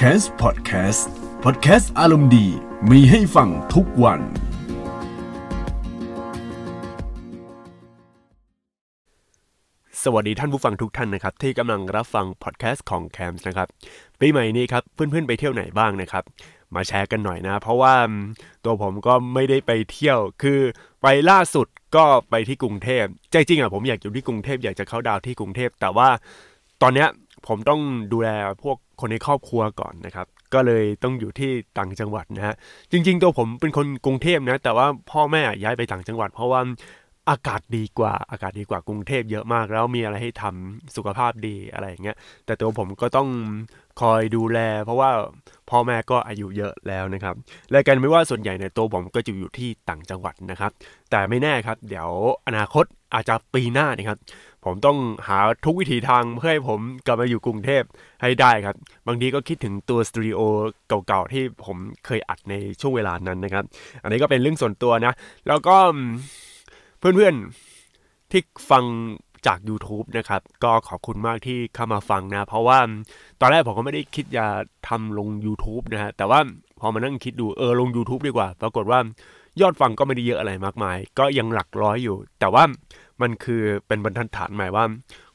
c a s Podcast Podcast อารมณ์ดีมีให้ฟังทุกวัน สวัสดีท่านผู้ฟังทุกท่านนะครับ ที่กำลังรับฟังพอดแคสต์ของแคมส์นะครับปีใหม่นี้ครับเพื่อนๆไปเที่ยวไหนบ้างนะครับ มาแชร์กันหน่อยนะ เพราะว่าตัวผมก็ไม่ได้ไปเที่ยวคือไปล่าสุดก็ไปที่กรุงเทพใจจริงอะผมอยากอยู่ที่กรุงเทพอยากจะเข้าดาวที่กรุงเทพแต่ว่าตอนเนี้ยผมต้องดูแลพวก คนในครอบครัวก่อนนะครับ ก็เลยต้องอยู่ที่ต่างจังหวัดนะฮะจริง ๆ ตัวผมเป็นคนกรุงเทพนะแต่ว่าพ่อแม่ย้ายไปต่างจังหวัด เพราะว่าอากาศดีกว่าอากาศดีกว่ากรุงเทพเยอะมาก แล้วมีอะไรให้ทำสุขภาพดีอะไรอย่างเงี้ยแต่ตัวผมก็ต้องคอยดูแล เพราะว่าพ่อแม่ก็อายุเยอะแล้วนะครับและกันไม่ว่าส่วนใหญ่เนี่ยตัวผมก็จะอยู่ที่ต่างจังหวัดนะครับ แต่ไม่แน่ครับ เดี๋ยวอนาคต อาจจะปีหน้านะครับ ผมต้องหาทุกวิถีทางเพื่อให้ผมกลับมาอยู่กรุงเทพให้ได้ครับ บางทีก็คิดถึงตัวสตูดิโอเก่าๆที่ผมเคยอัดในช่วงเวลานั้นนะครับ อันนี้ก็เป็นเรื่องส่วนตัวนะ แล้วก็เพื่อนๆที่ฟังจาก YouTube นะครับ ก็ขอบคุณมากที่เข้ามาฟังนะ เพราะว่าตอนแรกผมก็ไม่ได้คิดจะทำลง YouTube นะฮะ แต่ว่าพอมานั่งคิดดูเออลง YouTube ดีกว่า ปรากฏว่ายอดฟังก็ไม่ได้เยอะอะไรมากมาย ก็ยังหลักร้อยอยู่ แต่ว่า มันคือเป็นบรรทัดฐานหมายว่า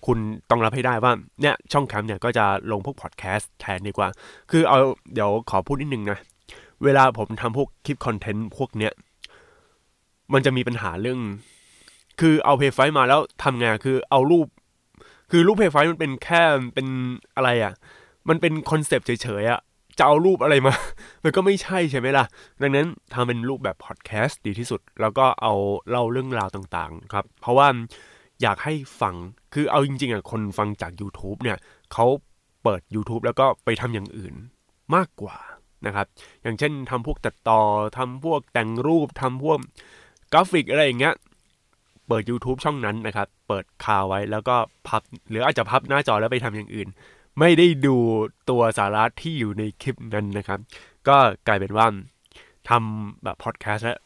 คุณต้องรับให้ได้ว่าเนี่ยช่องแคมเนี่ยก็จะลงพวกพอดแคสต์แทนดีกว่า คือเอาเดี๋ยวขอพูดนิดนึงนะ เวลาผมทำพวกคลิปคอนเทนต์พวกเนี้ย มันจะมีปัญหาเรื่อง คือเอาเพย์ไฟมาแล้วทำไงคือเอารูป คือรูปเพย์ไฟมันเป็นแค่เป็นอะไรอะ่ะ มันเป็นคอนเซปต์เฉยๆอะ่ะ จะเอารูปอะไรมา มันก็ไม่ใช่ใช่ไหมล่ะ ดังนั้นทำเป็นรูปแบบพอดแคสต์ดีที่สุด แล้วก็เอาเล่าเรื่องราวต่างๆครับ เพราะว่าอยากให้ฟัง คือเอาจริงๆอะคนฟังจาก YouTube เนี่ยเขาเปิด YouTube แล้วก็ไปทำอย่างอื่นมากกว่านะครับ อย่างเช่นทำพวกตัดต่อทำพวกแต่งรูปทำพวกกราฟิกอะไรอย่างเงี้ย เปิด YouTube ช่องนั้นนะครับ เปิดคาไว้แล้วก็พับ หรืออาจจะพับหน้าจอแล้วไปทำอย่างอื่น ไม่ได้ดูตัวสาระที่อยู่ในคลิปนั้นนะครับ ก็กลายเป็นว่าทำแบบพอดแคสต์และ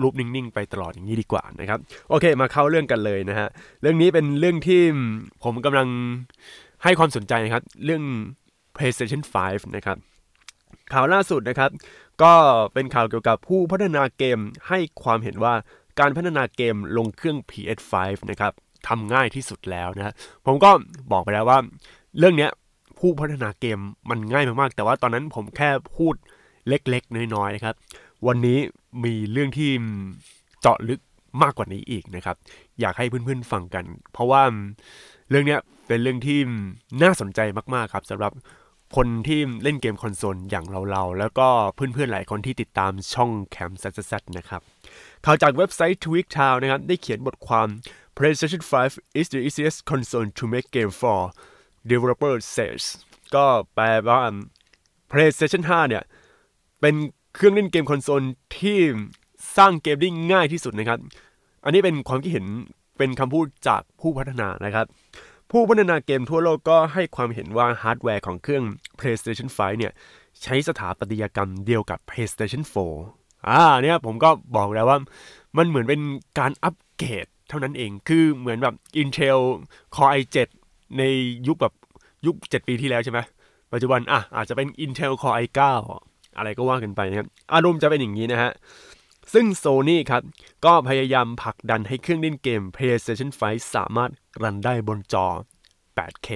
รูปนิ่งๆ ไปตลอดอย่างนี้ดีกว่านะครับ โอเค มาเข้าเรื่องกันเลยนะฮะ เรื่องนี้เป็นเรื่องที่ผมกำลังให้ความสนใจนะครับ เรื่อง PlayStation 5 นะครับ ข่าวล่าสุดนะครับ ก็เป็นข่าวเกี่ยวกับผู้พัฒนาเกมให้ความเห็นว่าการพัฒนาเกมลงเครื่อง PS5 นะครับทำง่ายที่สุดแล้วนะ ผมก็บอกไปแล้วว่า เรื่องเนี้ย ผู้พัฒนาเกมมันง่ายมากๆ แต่ว่าตอนนั้นผมแค่พูดเล็กๆ น้อยๆนะครับ วันนี้มีเรื่องที่เจาะลึกมากกว่านี้อีกนะครับ อยากให้เพื่อนๆฟังกัน เพราะว่าเรื่องนี้เป็นเรื่องที่น่าสนใจมากๆครับสำหรับคนที่เล่นเกมคอนโซลอย่างเราๆ แล้วก็เพื่อนๆหลายคนที่ติดตามช่องแคมซัสนะครับข่าวจากเว็บไซต์ Tweak Town นะครับ ได้เขียนบทความ PlayStation 5 is the easiest console to make game for developer says ก็แปลว่า PlayStation 5 เนี่ย เป็นเครื่องเล่นเกมคอนโซลที่สร้างเกมได้ง่ายที่สุดนะครับ อันนี้เป็นความคิดเห็นเป็นคำพูดจากผู้พัฒนานะครับ ผู้พัฒนาเกมทั่วโลกก็ให้ความเห็นว่าฮาร์ดแวร์ของเครื่อง PlayStation 5 เนี่ย ใช้สถาปัตยกรรมเดียวกับ PlayStation 4 อ่าเนี่ยผมก็บอกแล้วว่า มันเหมือนเป็นการอัปเกรดเท่านั้นเอง คือเหมือนแบบ Intel Core i7 ในยุคแบบยุค7ปีที่แล้วใช่ไหมปัจจุบันอะอาจจะเป็น Intel Core i9 อะไรก็ว่ากันไปนะครับอารมณ์จะเป็นอย่างนี้นะฮะ ซึ่ง Sony ครับ ก็พยายามผลักดันให้เครื่องเล่นเกม PlayStation 5 สามารถรันได้บนจอ 8K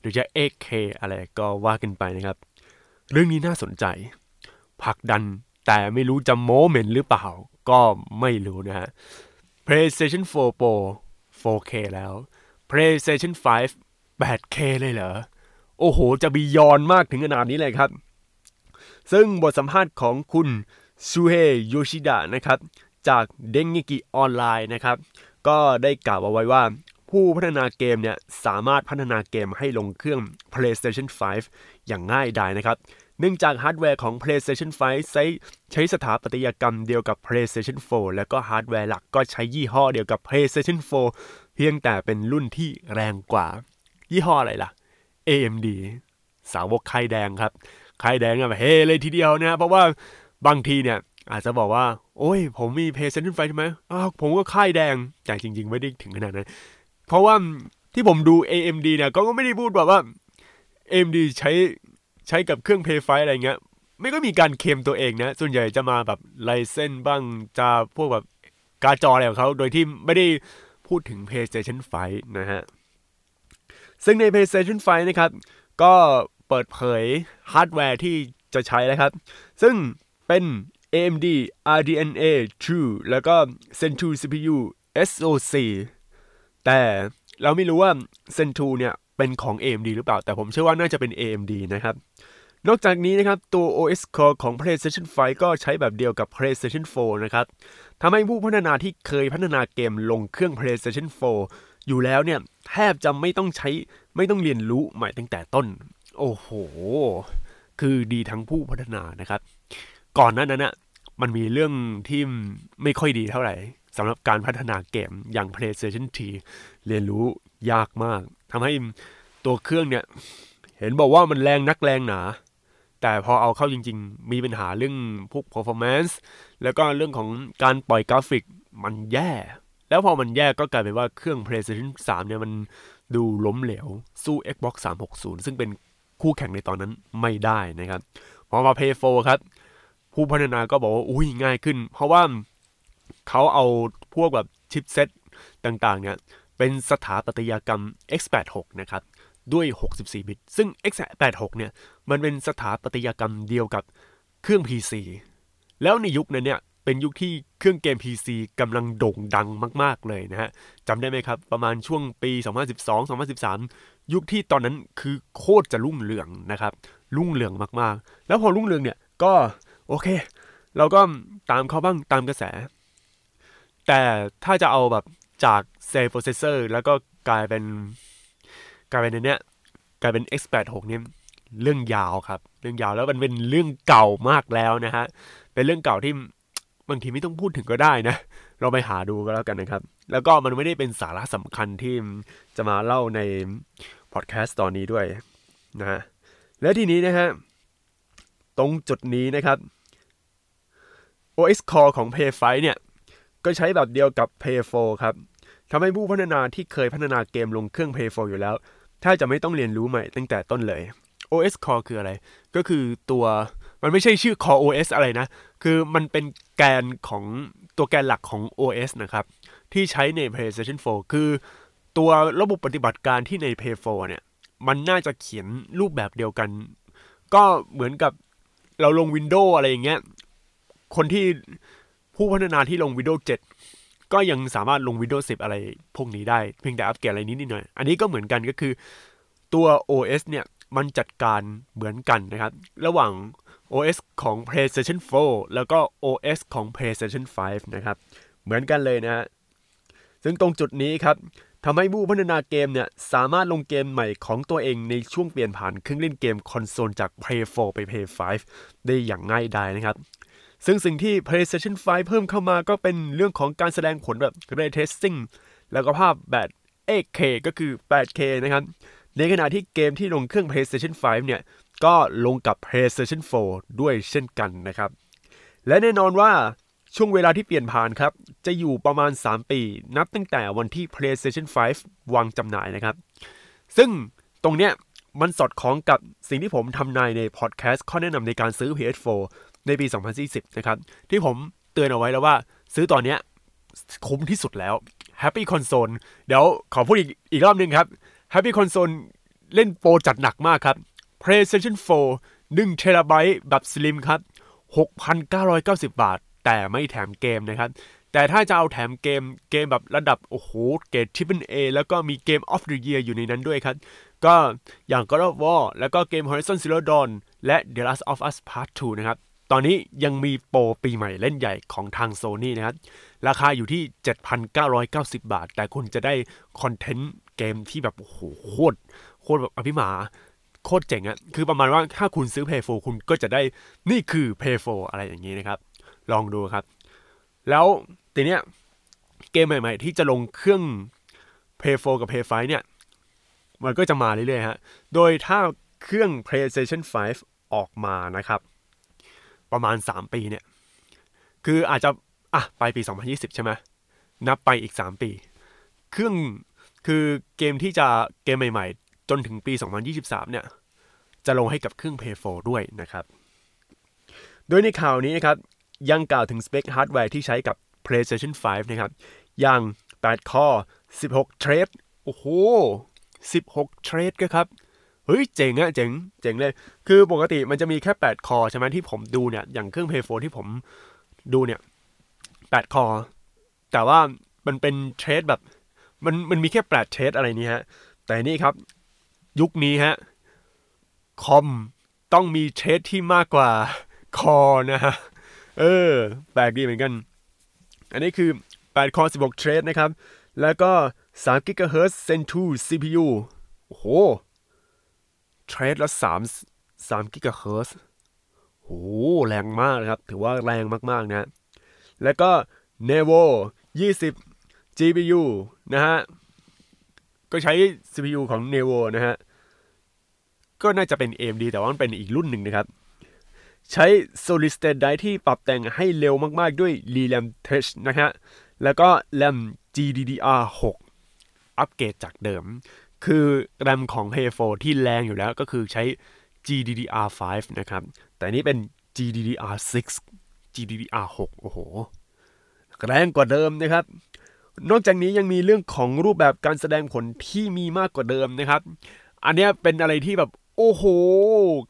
หรือจะ 8K อะไรก็ว่ากันไปนะครับ เรื่องนี้น่าสนใจผลักดันแต่ไม่รู้จะโมเมนต์หรือเปล่า ก็ไม่รู้นะฮะ PlayStation 4 Pro 4K แล้ว PlayStation 5 8K เลยเหรอ โอ้โห จะบียอนมากถึงขนาดนี้เลยครับ ซึ่งบทสัมภาษณ์ของคุณซูเฮโยชิดะนะครับ จาก Dengeki Online นะครับ ก็ได้กล่าวเอาไว้ว่า ผู้พัฒนาเกมเนี่ยสามารถพัฒนาเกมให้ลงเครื่อง PlayStation 5 อย่างง่ายดายนะครับเนื่องจากฮาร์ดแวร์ของ PlayStation 5 ใช้ใช้สถาปัตยกรรมเดียวกับ PlayStation 4 แล้วก็ฮาร์ดแวร์หลักก็ใช้ยี่ห้อเดียวกับ PlayStation 4 เพียงแต่เป็นรุ่นที่แรงกว่า ยี่ห้ออะไรล่ะ AMD สาวกค่ายแดงครับค่ายแดงแบบเฮเลยทีเดียวนะ เพราะว่าบางทีเนี่ย อาจจะบอกว่า โอ้ย ผมมีเพย์เซนต์ไฟใช่ไหมอ้าวผมก็ค่ายแดงแต่จริง ๆ ไม่ได้ถึงขนาดนั้นเพราะว่าที่ผมดู AMD เนี่ยก็ไม่ได้พูดแบบว่า AMD ใช้ใช้กับเครื่อง Play 5อะไรเงี้ยไม่ก็มีการเคมตัวเองนะ ส่วนใหญ่จะมาแบบไลเซนบ้างจะพวกแบบการจออะไรของเขาโดยที่ไม่ได้ พูดถึง PlayStation 5 นะฮะ ซึ่งใน PlayStation 5 นะครับ ก็เปิดเผยฮาร์ดแวร์ที่จะใช้นะครับ ซึ่งเป็น AMD RDNA 2 แล้วก็ Zen 2 CPU SoC แต่เราไม่รู้ว่า Zen 2 เนี่ย เป็นของ AMD หรือเปล่า แต่ผมเชื่อว่าน่าจะเป็น AMD นะครับ นอกจากนี้นะครับตัว OS Core ของ PlayStation 5 ก็ใช้แบบเดียวกับ PlayStation 4 นะครับทำให้ผู้พัฒนาที่เคยพัฒนาเกมลงเครื่อง PlayStation 4 อยู่แล้วเนี่ยแทบจะไม่ต้องใช้ไม่ต้องเรียนรู้ใหม่ตั้งแต่ต้น โอ้โห คือดีทั้งผู้พัฒนานะครับ ก่อนหน้านั้นนะมันมีเรื่องที่ไม่ค่อยดีเท่าไหร่สำหรับการพัฒนาเกมอย่าง PlayStation 4 เรียนรู้ยากมากทำให้ตัวเครื่องเนี่ย เห็นบอกว่ามันแรงนักแรงหนา แต่พอเอาเข้าจริง ๆ มีปัญหาเรื่องพวก performance แล้วก็เรื่องของการปล่อยกราฟิกมันแย่ แล้วพอมันแย่ก็กลายเป็นว่าเครื่อง PlayStation 3 เนี่ยมันดูล้มเหลว สู้ Xbox 360 ซึ่งเป็นคู่แข่งในตอนนั้นไม่ได้นะครับ พอมา Play 4ครับ ผู้พัฒนาก็บอกว่า อุ้ยง่ายขึ้น เพราะว่าเขาเอาพวกแบบชิปเซ็ตต่างๆ เนี่ย เป็นสถาปัตยกรรม x86 นะครับ ด้วย 64 บิต ซึ่ง x86 เนี่ย มันเป็นสถาปัตยกรรมเดียวกับเครื่อง PC แล้วในยุคนั้นเนี่ย เป็นยุคที่เครื่องเกม PC กำลังโด่งดังมาก ๆ เลยนะฮะจำได้ไหมครับ ประมาณช่วงปี 2012-2013 ยุคที่ตอนนั้นคือโคตรจะรุ่งเรืองนะครับ รุ่งเรืองมาก ๆ แล้วพอรุ่งเรืองเนี่ย ก็โอเค เราก็ตามเขาบ้างตามกระแส แต่ถ้าจะเอาแบบจาก Cell Processor แล้วก็กลายเป็น กลายเป็นเนี้ยกลายเป็น X86 เนี่ยเรื่องยาวครับ เรื่องยาวแล้วมันเป็นเรื่องเก่ามากแล้วนะฮะ เป็นเรื่องเก่าที่บางทีไม่ต้องพูดถึงก็ได้นะ เราไปหาดูก็แล้วกันนะครับ แล้วก็มันไม่ได้เป็นสาระสำคัญที่จะมาเล่าในพอดแคสต์ตอนนี้ด้วยนะฮะ และทีนี้นะฮะ ตรงจุดนี้นะครับ OS Core ของ Play 5เนี่ย ก็ใช้แบบเดียวกับ Play 4ครับทำให้ผู้พัฒนาที่เคยพัฒนาเกมลงเครื่อง Play 4อยู่แล้ว ถ้าจะไม่ต้องเรียนรู้ใหม่ตั้งแต่ต้นเลย OS Core คืออะไร ก็คือตัวมันไม่ใช่ชื่อ Core OS อะไรนะ คือมันเป็นแกนของตัวแกนหลักของ OS นะครับ ที่ใช้ใน PlayStation 4 คือตัวระบบปฏิบัติการที่ใน Play 4เนี่ย มันน่าจะเขียนรูปแบบเดียวกัน ก็เหมือนกับเราลง Windows อะไรอย่างเงี้ย คนที่ผู้พัฒนาที่ลง Windows 7 ก็ยังสามารถลง Windows 10 อะไรพวกนี้ได้ เพียงแต่อัปเกรดอะไรนิดนิดหน่อย อันนี้ก็เหมือนกันก็คือตัว OS เนี่ยมันจัดการเหมือนกันนะครับ ระหว่าง OS ของ PlayStation 4 แล้วก็ OS ของ PlayStation 5 นะครับ เหมือนกันเลยนะฮะ ซึ่งตรงจุดนี้ครับทำให้ผู้พัฒนาเกมเนี่ย สามารถลงเกมใหม่ของตัวเองในช่วงเปลี่ยนผ่านเครื่องเล่นเกมคอนโซลจาก Play 4 ไป Play 5 ได้อย่างง่ายดายนะครับ ซึ่งสิ่งที่ PlayStation 5 เพิ่มเข้ามาก็เป็นเรื่องของการแสดงผลแบบ Ray Tracing แล้วก็ภาพแบบ 8K ก็คือ 8K นะครับ ในขณะที่เกมที่ลงเครื่อง PlayStation 5 เนี่ย ก็ลงกับ PlayStation 4 ด้วยเช่นกันนะครับ และแน่นอนว่าช่วงเวลาที่เปลี่ยนผ่านครับ จะอยู่ประมาณ 3 ปี นับตั้งแต่วันที่ PlayStation 5 วางจำหน่ายนะครับ ซึ่งตรงเนี้ยมันสอดคล้องกับสิ่งที่ผมทำนายในพอดแคสต์ข้อแนะนำในการซื้อ PS4 ในปี 2040นะครับ ที่ผมเตือนเอาไว้แล้วว่า ซื้อตอนเนี้ยคุ้มที่สุดแล้ว Happy Console เดี๋ยวขอพูดอีกอีกรอบหนึงครับ Happy Console เล่นโปรจัดหนักมากครับ PlayStation 4 1 t b แบบ Slim ครับ 6,990 บาท แต่ไม่แถมเกมนะครับ แต่ถ้าจะเอาแถมเกมเกมแบบระดับ โอ้โห เกรด Triple A แล้วก็มีเกม of the Year อยู่ในนั้นด้วยครับ ก็อย่าง God of War แล้วก็เกม Horizon Zero Dawn และ The Last of Us Part 2 นะครับ ตอนนี้ยังมีโปรปีใหม่เล่นใหญ่ของทาง Sony นะครับ ราคาอยู่ที่ 7,990 บาท แต่คุณจะได้คอนเทนต์เกมที่แบบ โอ้โหโคตรโคตรแบบอภิมหาโคตรเจ๋งอะคือประมาณว่าถ้าคุณซื้อ Play 4คุณก็จะได้นี่คือ Play 4อะไรอย่างนี้นะครับ ลองดูครับ แล้วทีเนี้ยเกมใหม่ ๆ ที่จะลงเครื่อง Play 4กับ Play 5เนี่ย มันก็จะมาเรื่อยๆฮะ โดยถ้าเครื่อง PlayStation 5 ออกมานะครับ ประมาณ 3 ปีเนี่ย คืออาจจะ อะ ไปปี 2020 ใช่ไหมนับไปอีก 3 ปี เครื่อง คือเกมที่จะเกมใหม่ ๆ จนถึงปี 2023 เนี่ย จะลงให้กับเครื่อง Play 4ด้วยนะครับ โดยในข่าวนี้นะครับ ยังกล่าวถึงสเปคฮาร์ดแวร์ที่ใช้กับ PlayStation 5 นะครับ อย่าง 8 core 16 thread โอ้โห 16 thread ก็ครับ เฮ้ยเจ๋งอะเจ๋งเจ๋งเลย คือปกติมันจะมีแค่ 8 core ใช่ไหมที่ผมดูเนี่ย อย่างเครื่อง Play 4ที่ผมดูเนี่ย8 core แต่ว่ามันเป็น thread แบบ มันมันมีแค่8 thread อะไรนี้ฮะ แต่นี่ครับ ยุคนี้ฮะ คอมต้องมีเทรดที่มากกว่าคอนะฮะ เออ แปลกดีเหมือนกัน อันนี้คือ 8 คอ 16 เทรดนะครับ แล้วก็3 GHz Zen 2 CPU โอ้โห เทรดละ3 3 GHz โอ้แรงมากนะครับ ถือว่าแรงมาก ๆ นะ แล้วก็ Nevo 20 GPU นะฮะ ก็ใช้ CPU ของ Nevo นะฮะ ก็น่าจะเป็น AMD แต่ว่ามันเป็นอีกรุ่นหนึ่งนะครับ ใช้ solid state drive ที่ปรับแต่งให้เร็วมาก ๆ ด้วย RAM Touch นะฮะ แล้วก็ RAM GDDR6 อัปเกรดจากเดิม คือ RAM ของ Play 4 ที่แรงอยู่แล้วก็คือใช้ GDDR5 นะครับ แต่นี้เป็น GDDR6 GDDR6 โอ้โห แรงกว่าเดิมนะครับ นอกจากนี้ยังมีเรื่องของรูปแบบการแสดงผลที่มีมากกว่าเดิมนะครับ อันนี้เป็นอะไรที่แบบโอ้โห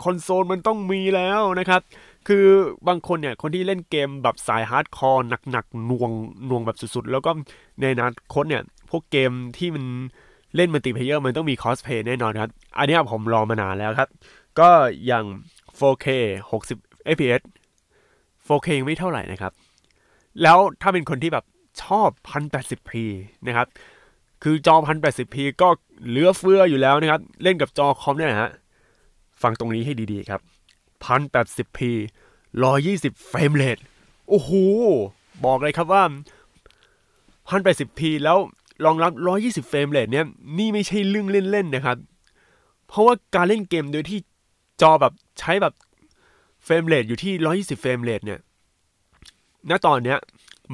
คอนโซลมันต้องมีแล้วนะครับ คือบางคนเนี่ย คนที่เล่นเกมแบบสาย hardcore หนักๆหน่วงน่วงแบบสุดๆ แล้วก็ในอนาคตเนี่ย พวกเกมที่มัน เล่น multiplayer มันต้องมี cross-play แน่นอนครับ อันนี้ผมรอมานานแล้วครับ ก็อย่าง 4K 60 fps 4K ยังไม่เท่าไหร่นะครับ แล้วถ้าเป็นคนที่แบบชอบ 1080p นะครับ คือจอ 1080p ก็เหลือเฟืออยู่แล้วนะครับ เล่นกับจอคอมเนี่ยนะฮะ ฟังตรงนี้ให้ดีๆครับ 1080p 120เฟรมเรทโอ้โห บอกเลยครับว่า 1080p แล้ว รองรับ 120 frame rate เนี่ยนี่ไม่ใช่เรื่องเล่นๆนะครับ เพราะว่าการเล่นเกมโดยที่จอแบบใช้แบบ frame rate อยู่ที่ 120 frame rate เนี่ย ณ ตอนเนี้ย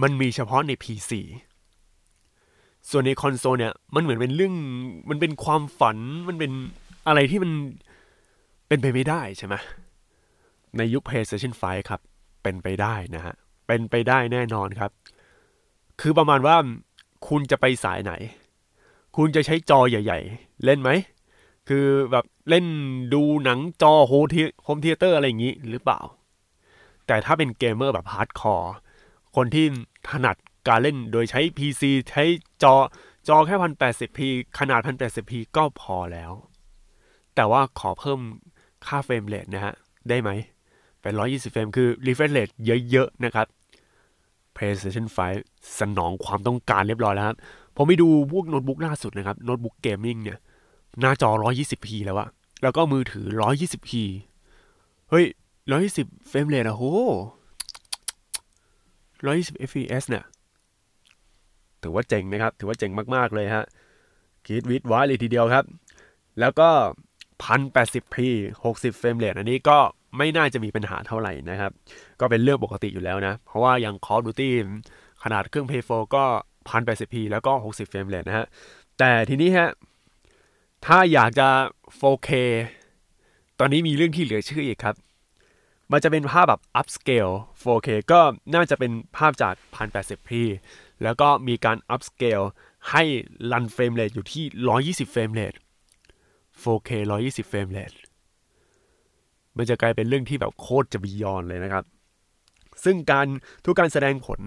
มันมีเฉพาะใน PC ส่วนในคอนโซลเนี่ย มันเหมือนเป็นเรื่อง มันเป็นความฝัน มันเป็นอะไรที่มันเป็นไปไม่ได้ใช่ไหมในยุค PlayStation 5 ครับ เป็นไปได้นะฮะ เป็นไปได้แน่นอนครับ คือประมาณว่า คุณจะไปสายไหน คุณจะใช้จอใหญ่ ๆ เล่นไหม คือแบบเล่นดูหนังจอ home the- home theater อะไรอย่างนี้หรือเปล่า แต่ถ้าเป็นเกมเมอร์แบบ hardcore คนที่ถนัดการเล่นโดยใช้ PC ใช้จอจอแค่ 1080p ขนาด 1080p ก็พอแล้ว แต่ว่าขอเพิ่มค่า frame rate นะฮะ ได้ไหมเป็น 120 เฟรม คือ refresh rate เยอะ ๆ นะครับ PlayStation 5 สนองความต้องการเรียบร้อยแล้วครับผมไปดูพวกโน้ตบุ๊กล่าสุดนะครับโน้ตบุ๊ก gaming เนี่ย หน้าจอ 120p แล้วอะแล้วก็มือถือ 120p เฮ้ย 120 frame rate อะโห120 fps เนี่ย ถือว่าเจ๋งนะครับ ถือว่าเจ๋งมาก ๆ เลยฮะคิดวิดไว้เลยทีเดียวครับ แล้วก็ 1080p 60 frame rate อันนี้ก็ ไม่น่าจะมีปัญหาเท่าไหร่นะครับ ก็เป็นเรื่องปกติอยู่แล้วนะ เพราะว่าอย่าง Call of Duty ขนาดเครื่อง Play 4ก็ 1080p แล้วก็ 60 frame rate นะฮะ แต่ทีนี้ฮะ ถ้าอยากจะ 4K ตอนนี้มีเรื่องที่เหลือเชื่ออีกครับ มันจะเป็นภาพแบบ upscale 4K ก็น่าจะเป็นภาพจาก 1080p แล้วก็มีการ upscale ให้รัน frame rate อยู่ที่ 120 frame rate 4K 120 frame rate มันจะกลายเป็นเรื่องที่แบบโคตรจะ beyond เลยนะครับ ซึ่งการทุกการแสดงผล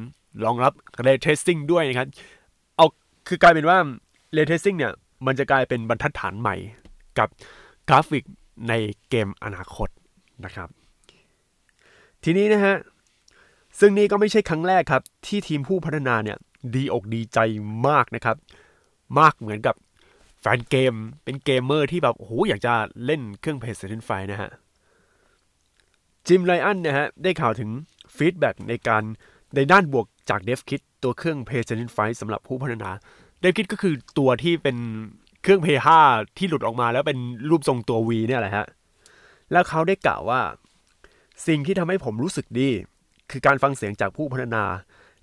รองรับ Ray Tracing ด้วยนะครับ เอาคือกลายเป็นว่า Ray Tracing เนี่ย มันจะกลายเป็นบรรทัดฐานใหม่กับกราฟิกในเกมอนาคตนะครับ ทีนี้นะฮะ ซึ่งนี่ก็ไม่ใช่ครั้งแรกครับ ที่ทีมผู้พัฒนาเนี่ย ดีอกดีใจมากนะครับ มากเหมือนกับแฟนเกมเป็นเกมเมอร์ที่แบบโอ้โหอยากจะเล่นเครื่อง PlayStation 5นะฮะ จิมไลอันนะฮะได้ข่าวถึงฟีดแบ็ในการในด้านบวกจาก DevKit ตัวเครื่อง PlayStation 5สำหรับผู้พัฒนา DevKit ก็คือตัวที่เป็นเครื่อง Play 5ที่หลุดออกมาแล้วเป็นรูปทรงตัว V เนี่ยแหละฮะ แล้วเขาได้กล่าวว่า สิ่งที่ทำให้ผมรู้สึกดี คือการฟังเสียงจากผู้พัฒนา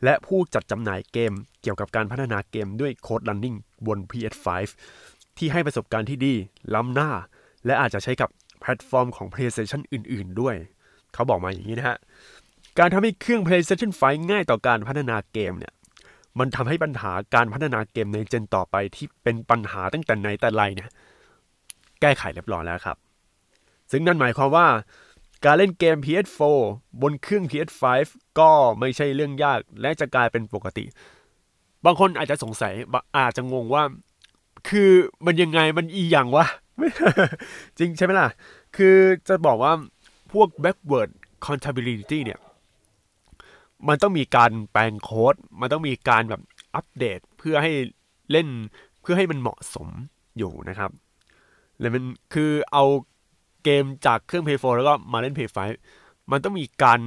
และผู้จัดจำหน่ายเกม เกี่ยวกับการพัฒนาเกมด้วยโค้ด Running บน PS5 ที่ให้ประสบการณ์ที่ดี ล้ำหน้า และอาจจะใช้กับแพลตฟอร์มของ PlayStation อื่น ๆ ด้วย เขาบอกมาอย่างนี้นะฮะ การทำให้เครื่อง PlayStation 5 ง่ายต่อการพัฒนาเกมเนี่ย มันทำให้ปัญหาการพัฒนาเกมในเจนต่อไปที่เป็นปัญหาตั้งแต่ไหนแต่ไรเนี่ย แก้ไขเรียบร้อยแล้วครับ ซึ่งนั่นหมายความว่าการเล่นเกม PS4 บนเครื่อง PS5 ก็ไม่ใช่เรื่องยากและจะกลายเป็นปกติ บางคนอาจจะสงสัยอาจจะงงว่า คือมันยังไงมันอีอย่างวะ จริงใช่ไหมล่ะ คือจะบอกว่า พวก backward compatibility เนี่ย มันต้องมีการแปลงโค้ด มันต้องมีการแบบอัปเดตเพื่อให้เล่นเพื่อให้มันเหมาะสมอยู่นะครับแล้วมันคือเอาเกมจากเครื่อง Play 4แล้วก็มาเล่น Play 5 มันต้องมีการ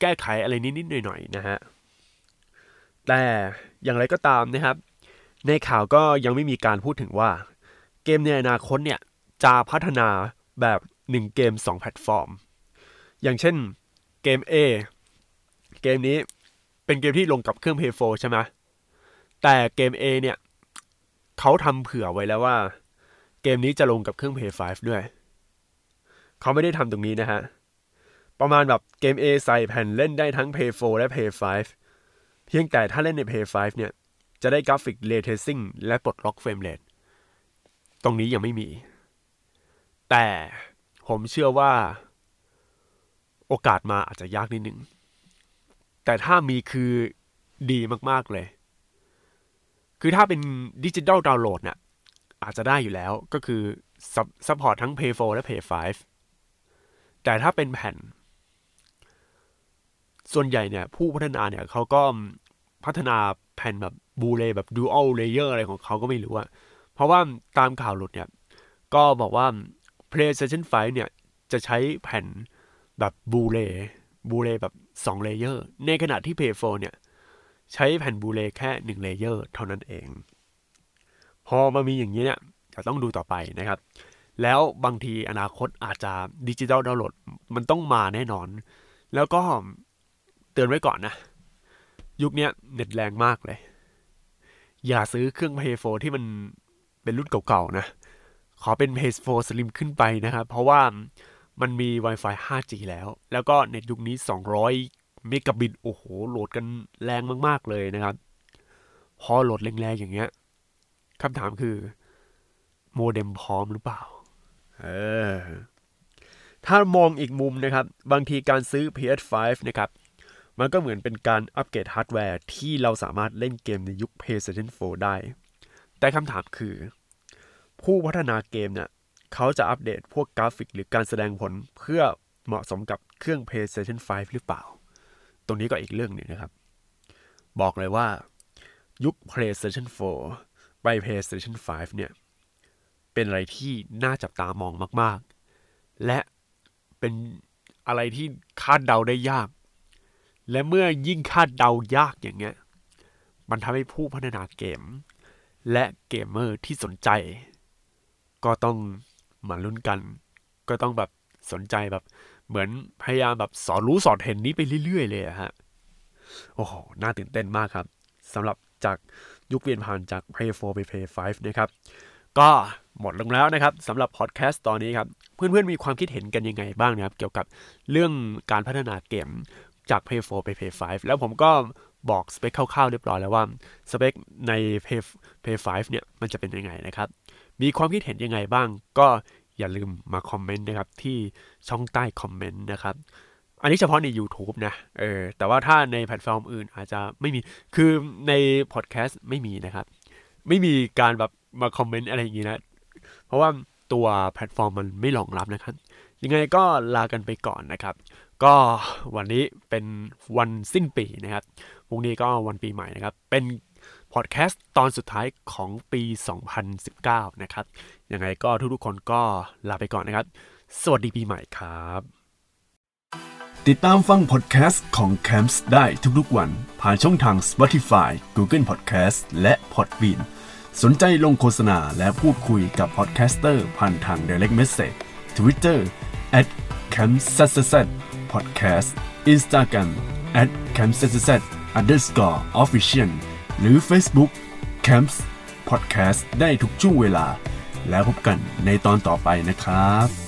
แก้ไขอะไรนิดๆหน่อยๆนะฮะ แต่อย่างไรก็ตามนะครับ ในข่าวก็ยังไม่มีการพูดถึงว่าเกมในอนาคตเนี่ย จะพัฒนาแบบ 1 เกม 2 แพลตฟอร์ม อย่างเช่นเกม A เกมนี้เป็นเกมที่ลงกับเครื่อง Play 4ใช่ไหมแต่เกม A เนี่ยเขาทำเผื่อไว้แล้วว่า เกมนี้จะลงกับเครื่อง Play 5ด้วย เขาไม่ได้ทำตรงนี้นะฮะ ประมาณแบบเกม A ใส่แผ่นเล่นได้ทั้ง Play 4และ Play 5เพียงแต่ถ้าเล่นใน Play 5เนี่ย จะได้กราฟิก ray tracing และปลดล็อก frame rate ตรงนี้ยังไม่มี แต่ผมเชื่อว่า โอกาสมาอาจจะยากนิดนึง แต่ถ้ามีคือดีมากๆเลย คือถ้าเป็นดิจิตอลดาวน์โหลดเนี่ยอาจจะได้อยู่แล้วก็คือซัพพอร์ตทั้ง Pay 4 และ Pay 5 แต่ถ้าเป็นแผ่น ส่วนใหญ่เนี่ย ผู้พัฒนาเนี่ยเขาก็พัฒนาแผ่นแบบ Blu-ray แบบ dual layer อะไรของเขาก็ไม่รู้อะเพราะว่าตามข่าวหลุดเนี่ย ก็บอกว่า PlayStation 5 เนี่ย จะใช้แผ่น แบบบูเลบูเลแบบ2 layer ในขณะที่ Play 4เนี่ย ใช้แผ่นบูเลแค่1 layer เท่านั้นเอง พอมามีอย่างนี้เนี่ยจะต้องดูต่อไปนะครับ แล้วบางทีอนาคตอาจจะดิจิตอลดาวน์โหลดมันต้องมาแน่นอน แล้วก็เตือนไว้ก่อนนะ ยุคนี้เน็ตแรงมากเลย อย่าซื้อเครื่อง Play 4ที่มันเป็นรุ่นเก่าๆนะ ขอเป็น Play 4 Slim ขึ้นไปนะครับ เพราะว่า มันมี Wi-Fi 5G แล้ว แล้วก็เน็ตยุคนี้ 200 เมกะบิต โอ้โห โหลดกันแรงมาก ๆ เลยนะครับ พอโหลดแรงๆ อย่างเงี้ยคำถามคือ โมเด็มพร้อมหรือเปล่า เออ ถ้ามองอีกมุมนะครับ บางทีการซื้อ PS5 นะครับ มันก็เหมือนเป็นการอัปเกรดฮาร์ดแวร์ที่เราสามารถเล่นเกมในยุค PlayStation 4 ได้ แต่คำถามคือ ผู้พัฒนาเกมเนี่ย เขาจะอัปเดตพวกกราฟิกหรือการแสดงผลเพื่อเหมาะสมกับเครื่อง PlayStation 5 หรือเปล่า ตรงนี้ก็อีกเรื่องหนึ่งนะครับ บอกเลยว่ายุค PlayStation 4 ไป PlayStation 5 เนี่ย เป็นอะไรที่น่าจับตามองมาก ๆ และเป็นอะไรที่คาดเดาได้ยาก และเมื่อยิ่งคาดเดายากอย่างเงี้ย มันทำให้ผู้พัฒนาเกม และเกมเมอร์ที่สนใจ ก็ต้อง มาลุ้นกัน ก็ต้องแบบสนใจแบบเหมือนพยายามแบบสอดรู้สอดเห็นนี้ไปเรื่อย ๆ เลยอะฮะ โอ้โห น่าตื่นเต้นมากครับสำหรับจากยุคเปลี่ยนผ่านจาก Play 4ไป Play 5 นะครับ ก็หมดลงแล้วนะครับสำหรับพอดแคสต์ตอนนี้ครับ เพื่อนๆมีความคิดเห็นกันยังไงบ้างนะครับ เกี่ยวกับเรื่องการพัฒนาเกมจาก Play 4ไป Play 5 แล้วผมก็บอกสเปคคร่าวๆเรียบร้อยแล้วว่าสเปคใน Play, Play 5เนี่ยมันจะเป็นยังไงนะครับ มีความคิดเห็นยังไงบ้าง ก็อย่าลืมมาคอมเมนต์นะครับที่ช่องใต้คอมเมนต์นะครับ อันนี้เฉพาะใน YouTube นะ เออ แต่ว่าถ้าในแพลตฟอร์มอื่นอาจจะไม่มี คือในพอดแคสต์ไม่มีนะครับ ไม่มีการแบบมาคอมเมนต์อะไรอย่างนี้นะ เพราะว่าตัวแพลตฟอร์มมันไม่รองรับนะครับ ยังไงก็ลากันไปก่อนนะครับ ก็วันนี้เป็นวันสิ้นปีนะครับ พรุ่งนี้ก็วันปีใหม่นะครับ เป็น พอดแคสต์ตอนสุดท้ายของปี 2019 นะครับ ยังไงก็ทุกๆคนก็ลาไปก่อนนะครับ สวัสดีปีใหม่ครับ ติดตามฟังพอดแคสต์ของ Camps ได้ทุกๆวัน ผ่านช่องทาง Spotify Google Podcast และ Podbean สนใจลงโฆษณาและพูดคุยกับ podcaster ผ่านทาง Direct Message Twitter at c a m p s s s podcast Instagram at c a m p s s s underscore official หรือ Facebook Camps Podcast ได้ทุกช่วงเวลา แล้วพบกันในตอนต่อไปนะครับ